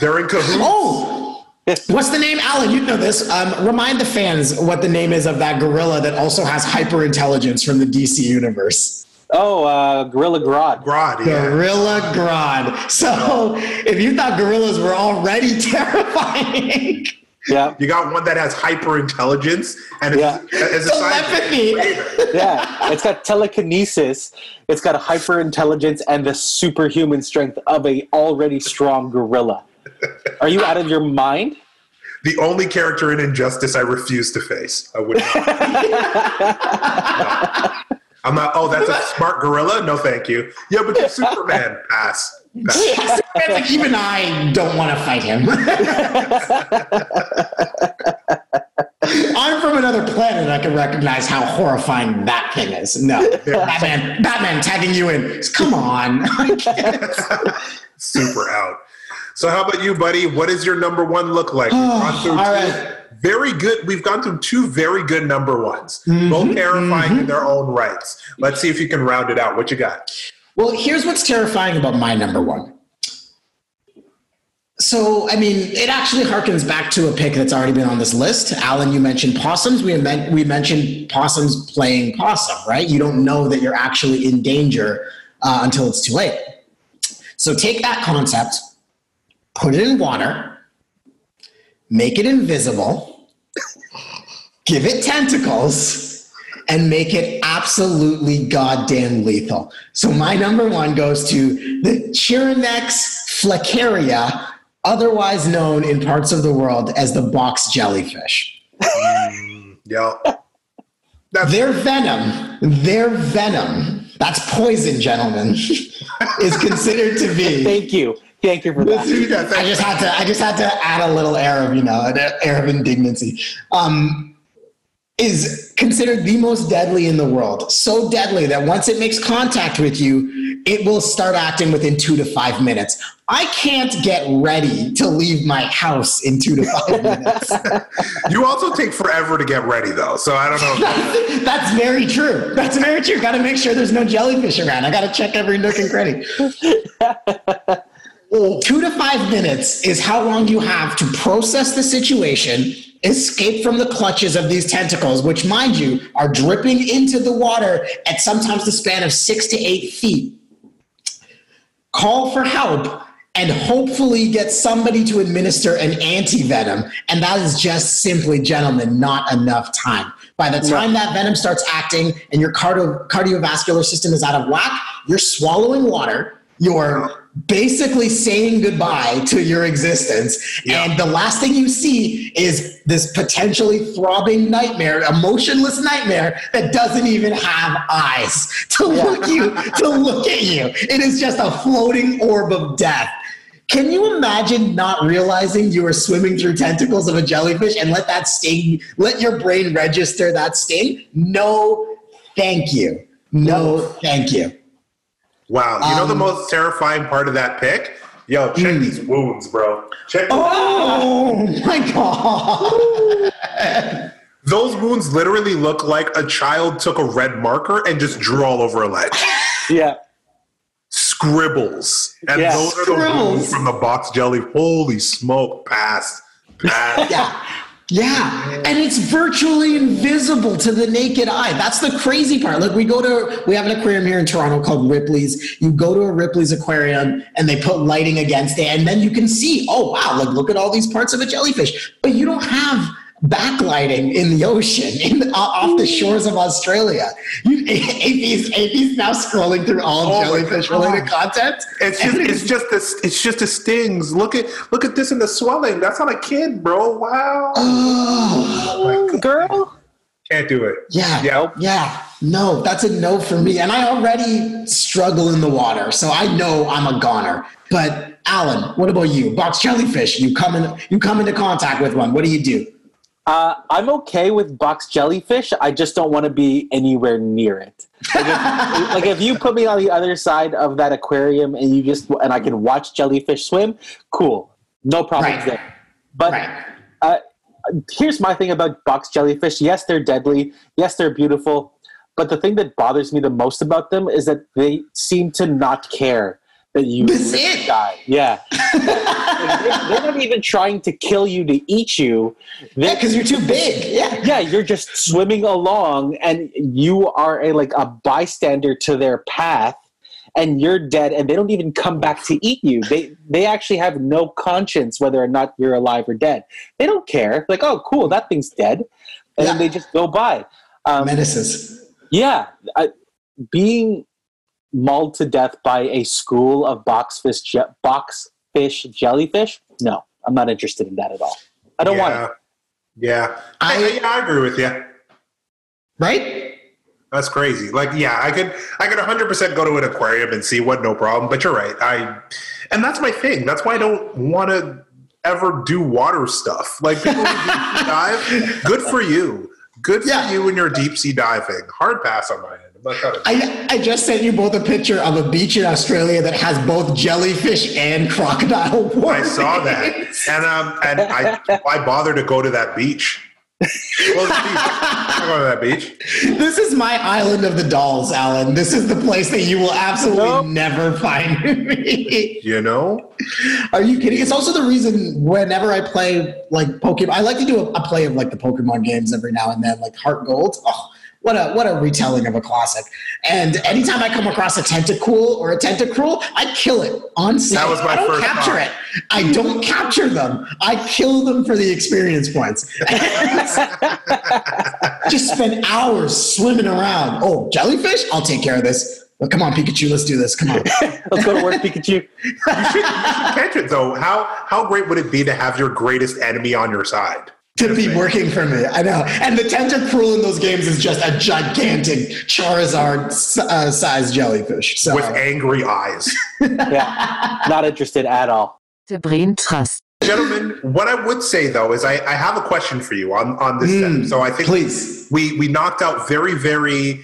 They're in cahoots. Oh, what's the name? Alan, you know this. Um, remind the fans what the name is of that gorilla that also has hyper intelligence from the DC universe. Oh, uh, Gorilla Grodd. Grodd, yeah. Gorilla Grodd. So if you thought gorillas were already terrifying, Yeah, You got one that has hyper intelligence and Yeah. as a telepathy. yeah. It's got telekinesis. It's got a hyper intelligence and the superhuman strength of a already strong gorilla. Are you out of your mind? the only character in Injustice I refuse to face. I would not. No. I'm not. Oh, that's a smart gorilla. No, thank you. Yeah, but you're Superman. Pass. Pass. like even I don't want to fight him. I'm from another planet. I can recognize how horrifying that thing is. No, Batman, Batman tagging you in. Come on. Super out. So, how about you, buddy? What does your number one look like? We've gone through All two right. Very good. We've gone through two very good number ones, Mm-hmm, both terrifying in their own rights. Let's see if you can round it out. What you got? Well, here's what's terrifying about my number one. So So, I mean, it actually harkens back to a pick that's already been on this list. Alan, you mentioned possums. We, men- we mentioned possums playing possum, right? You don't know that you're actually in danger uh, until it's too late. So, take that concept, put it in water, make it invisible, give it tentacles, and make it absolutely goddamn lethal. So, my number one goes to the Chironex fleckeri, otherwise known in parts of the world as the box jellyfish. Mm, yeah. That's Their venom, their venom, that's poison, gentlemen, is considered to be. Thank you. Thank you for that. Yeah, I just had to. I just had to add a little air of you know an air of indignancy. Um, is considered the most deadly in the world. So deadly that once it makes contact with you, it will start acting within two to five minutes. I can't get ready to leave my house in two to five minutes. you also take forever to get ready, though. So I don't know. That's very true. That's very true. Got to make sure there's no jellyfish around. I got to check every nook and cranny. Two to five minutes is how long you have to process the situation, escape from the clutches of these tentacles, which, mind you, are dripping into the water at sometimes the span of six to eight feet. Call for help and hopefully get somebody to administer an anti-venom and that is just simply gentlemen not enough time by the time that venom starts acting and your cardio- cardiovascular system is out of whack you're swallowing water you're basically saying goodbye to your existence Yeah. and the last thing you see is this potentially throbbing nightmare a motionless nightmare that doesn't even have eyes to look you to look at you it is just a floating orb of death can you imagine not realizing you were swimming through tentacles of a jellyfish and let that sting, let your brain register that sting? No, thank you. No, thank you. Wow. You know the Um, most terrifying part of that pick? Yo, check these wounds, bro. Check Oh my God. those wounds. Literally look like a child took a red marker and just drew all over a ledge. Yeah. Scribbles, and Yeah. those are the Scribbles. wounds from the box jelly. Holy smoke! Pass, pass. Yeah. Yeah, and it's virtually invisible to the naked eye. That's the crazy part. Like we go to, we have an aquarium here in Toronto called Ripley's. You go to a Ripley's aquarium and they put lighting against it, and then you can see, oh wow, like look at all these parts of a jellyfish. But you don't have backlighting in the ocean, in uh, off the shores of Australia. You, AP's, AP's now scrolling through all Oh jellyfish related content. It's just, it's just the, it's just the stings. Look at, look at this in the swelling. That's not a kid, bro. Wow. Oh. Girl. Can't do it. Yeah. Yeah. Yeah. No, that's a no for me. And I already struggle in the water, so I know I'm a goner. But Alan, what about you? Box jellyfish. You come in you come into contact with one. What do you do? Uh, I'm okay with box jellyfish. I just don't want to be anywhere near it. Like if, like if you put me on the other side of that aquarium and you just and I can watch jellyfish swim, cool, no problems Right. there. But Right. uh, here's my thing about box jellyfish. Yes, they're deadly. Yes, they're beautiful. But the thing that bothers me the most about them is that they seem to not care that you That's it. die. Yeah. Like, they- they're not even trying to kill you to eat you. They- Yeah, because you're too big. Yeah. yeah, you're just swimming along and you are a like a bystander to their path and you're dead and they don't even come back to eat you. They they actually have no conscience whether or not you're alive or dead. They don't care. Like, oh cool, that thing's dead. And then they just go by. Um, Menaces. yeah, I, being mauled to death by a school of boxfish je- boxfish jellyfish. No, I'm not interested in that at all. I don't want it. Yeah. I- I, yeah, I agree with you. Right? That's crazy. Like, yeah, I could, I could 100% go to an aquarium and see what, no problem. But you're right. I, and that's my thing. That's why I don't want to ever do water stuff. Like people who deep sea dive, good for you. Good for Yeah. you when you're deep sea diving. Hard pass on my end. I'm not trying to. I, I just sent you both a picture of a beach in Australia that has both jellyfish and crocodile. I saw that, and um, and I, why bother to go to that beach? Well. I'm going to that beach. This is my island of the dolls, Alan. This is the place that you will absolutely Nope. never find me. You know? Are you kidding? It's also the reason whenever I play like Pokemon, I like to do a, a play of like the Pokemon games every now and then, like Heart Gold. Oh, what a what a retelling of a classic! And anytime I come across a Tentacool or a Tentacruel, I kill it on sight. That was my I don't first capture thought. it. I don't capture them. I kill them for the experience points. Just spend hours swimming around. Oh, jellyfish? I'll take care of this. Well, come on, Pikachu, let's do this. Come on. Let's go to work, Pikachu. You should catch it though. How how great would it be to have your greatest enemy on your side? To be working for me. I know. And the Tentacruel in those games is just a gigantic Charizard uh, sized jellyfish. So With angry eyes. Yeah, not interested at all. The Brain Trust. Gentlemen, what I would say though is I, I have a question for you on, on this Mm. So I think please. we we knocked out very, very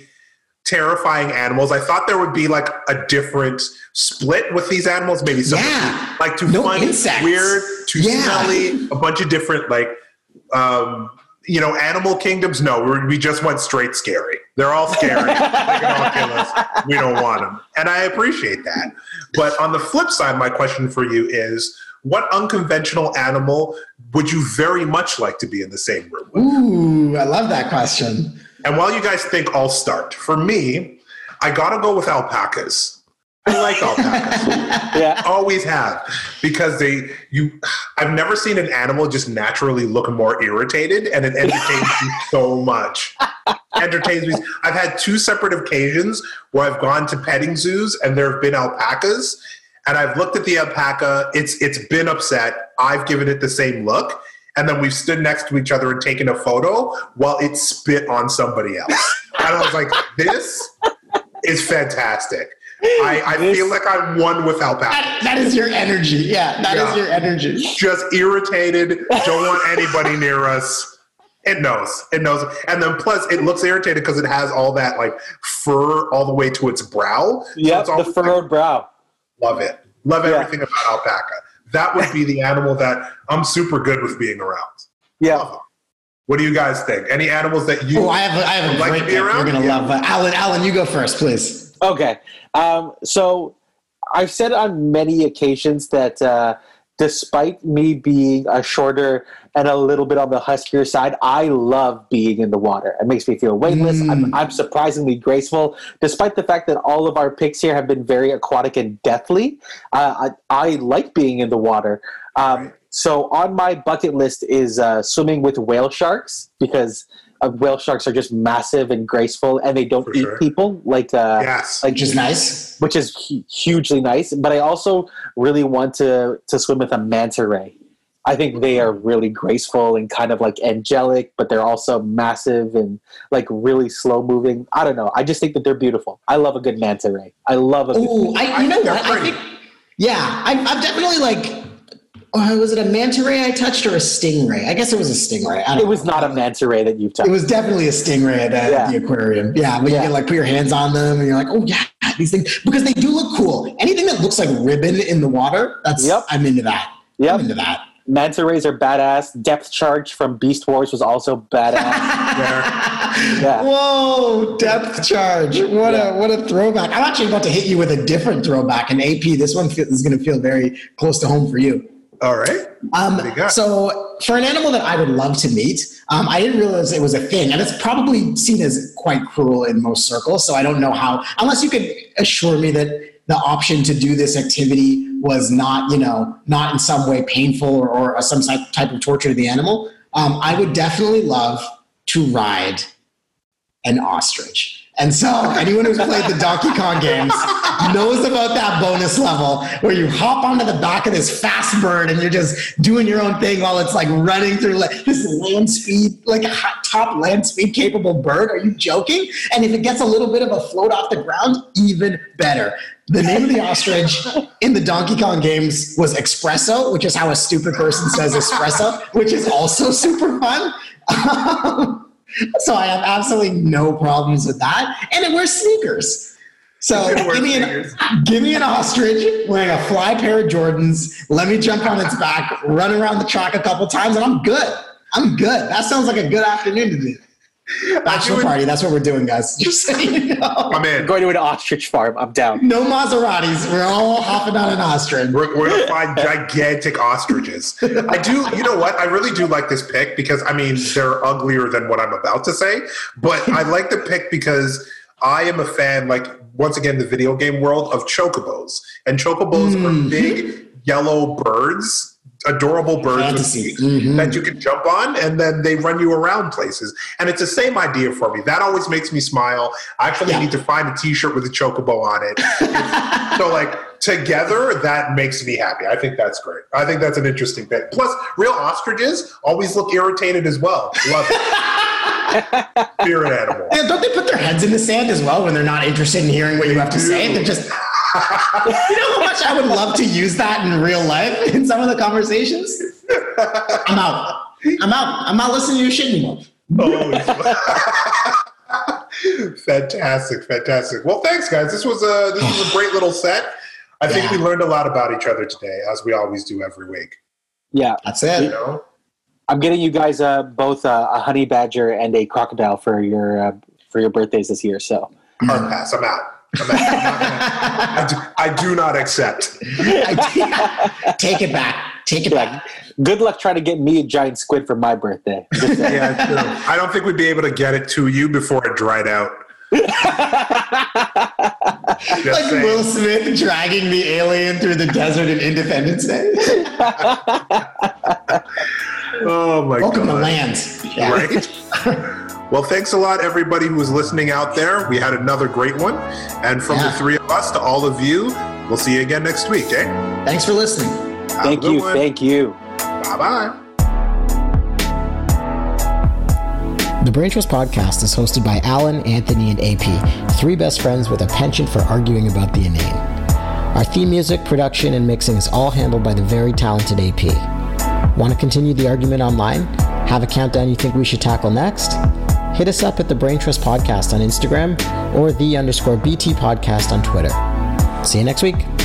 terrifying animals. I thought there would be like a different split with these animals, maybe some Yeah. like too No fun, insects. weird, too Yeah. smelly, a bunch of different like um you know, animal kingdoms. No, we just went straight scary. They're all scary. they can all kill us. We don't want them, and I appreciate that. But on the flip side, my question for you is: What unconventional animal would you very much like to be in the same room with? Ooh, I love that question. And while you guys think, I'll start. For me, I gotta go with alpacas. I like alpacas. Yeah, Always have because they you. I've never seen an animal just naturally look more irritated, and it entertains me so much. Entertains me. I've had two separate occasions where I've gone to petting zoos, and there have been alpacas, and I've looked at the alpaca. It's it's been upset. I've given it the same look. And then we've stood next to each other and taken a photo while it spit on somebody else. And I was like, this is fantastic. I, I This- feel like I'm one without alpaca That, that is your energy. Yeah, that is Yeah. your energy. just irritated, don't want anybody near us. It knows. It knows. And then plus it looks irritated because it has all that like fur all the way to its brow. So the almost furrowed brow. love it. Love Yeah. everything about alpaca. That would be the animal that I'm super good with being around. Yeah, What do you guys think? Any animals that you Oh, I have a, I have a Would like great pick. You're gonna Yeah. love. Uh, Alan, Alan, you go first, please. Okay. Um, so I've said on many occasions that uh, despite me being a shorter and a little bit on the huskier side, I love being in the water. It makes me feel weightless. I'm, Mm. I'm surprisingly graceful, despite the fact that all of our picks here have been very aquatic and deathly. Uh, I, I like being in the water. Um, Right. So on my bucket list is uh, swimming with whale sharks because uh, whale sharks are just massive and graceful, and they don't For eat sure. people like uh, Yes. like Which is nice. which is hugely nice. But I also really want to to swim with a manta ray. I think they are really graceful and kind of like angelic, but they're also massive and like really slow moving. I don't know. I just think that they're beautiful. I love a good manta ray. I love a good. Oh, I, I you know think what? I think, yeah, I, I've definitely like. Oh, was it a manta ray I touched or a stingray? I guess it was a stingray. It was know. not a manta ray that you've touched. It was definitely a stingray at, Yeah. the aquarium. Yeah, but Yeah. you can like put your hands on them and you're like, oh yeah, these things because they do look cool. Anything that looks like ribbon in the water, that's Yep. I'm into that. I'm into that. manta rays are badass. Depth charge from Beast Wars was also badass. Yeah. Whoa, depth charge. What a what a throwback. I'm actually about to hit you with a different throwback. And AP, this one is going to feel very close to home for you. All right. Um, What do you got? so, for an animal that I would love to meet, um, I didn't realize it was a thing, and it's probably seen as quite cruel in most circles. So, I don't know how, unless you could assure me that the option to do this activity was not, you know, not in some way painful or, or some type type of torture to the animal. Um, I would definitely love to ride an ostrich. And so, anyone who's played the Donkey Kong games knows about that bonus level where you hop onto the back of this fast bird and you're just doing your own thing while it's like running through like this land speed, like a top land speed capable bird. Are you joking? And if it gets a little bit of a float off the ground, even better. The name of the ostrich in the Donkey Kong games was Expresso, which is how a stupid person says espresso, which is also super fun. so I have absolutely no problems with that. And it wears sneakers. So give me, an, give me an ostrich wearing a fly pair of Jordans. Let me jump on its back, run around the track a couple times, and I'm good. I'm good. That sounds like a good afternoon to me. Bachelor would- party. That's what we're doing, guys. Just so you know. My man, I'm going to an ostrich farm. I'm down. No Maseratis. We're all hopping on an ostrich. We're, we're gonna find gigantic ostriches. I do, you know what? I really do like this pick because I mean they're uglier than what I'm about to say, but I like the pick because I am a fan, like once again, the video game world of chocobos, and chocobos are hmm. big yellow birds. Adorable birds with Fantasy. feet that you can jump on, and then they run you around places. And it's the same idea for me. That always makes me smile. I actually Yeah. need to find a T-shirt with a chocobo on it. So like together, that makes me happy. I think that's great. I think that's an interesting bit. Plus, real ostriches always look irritated as well. Love it. Spirit animal. Yeah, don't they put their heads in the sand as well when they're not interested in hearing what you have to say? They're just. You know how much I would love to use that in real life in some of the conversations? I'm out. I'm out. I'm not listening to your shit anymore. Oh, fantastic, fantastic. Well, thanks, guys. This was a this was a great little set. I think Yeah. we learned a lot about each other today, as we always do every week. Yeah. That's You it. know, I'm getting you guys uh, both uh, a honey badger and a crocodile for your uh, for your birthdays this year. So hard pass. I'm out. I'm out. I'm not gonna- I, do, I do not accept. Take it back. Take it back. good luck trying to get me a giant squid for my birthday. Yeah, true. I don't think we'd be able to get it to you before it dried out. Like saying. Will Smith dragging the alien through the desert in Independence Day. Oh my Welcome god! to land. Yeah. Right. Well, thanks a lot, everybody who was listening out there. We had another great one, and from Yeah. the three of us to all of you, we'll see you again next week. Eh? Thanks for listening. thank you, thank you. Bye bye. The Brain Trust podcast is hosted by Alan, Anthony, and AP, three best friends with a penchant for arguing about the inane. Our theme music, production, and mixing is all handled by the very talented AP. Want to continue the argument online? Have a countdown you think we should tackle next? Hit us up at the Brain Trust podcast on Instagram or the underscore BT podcast on Twitter. See you next week.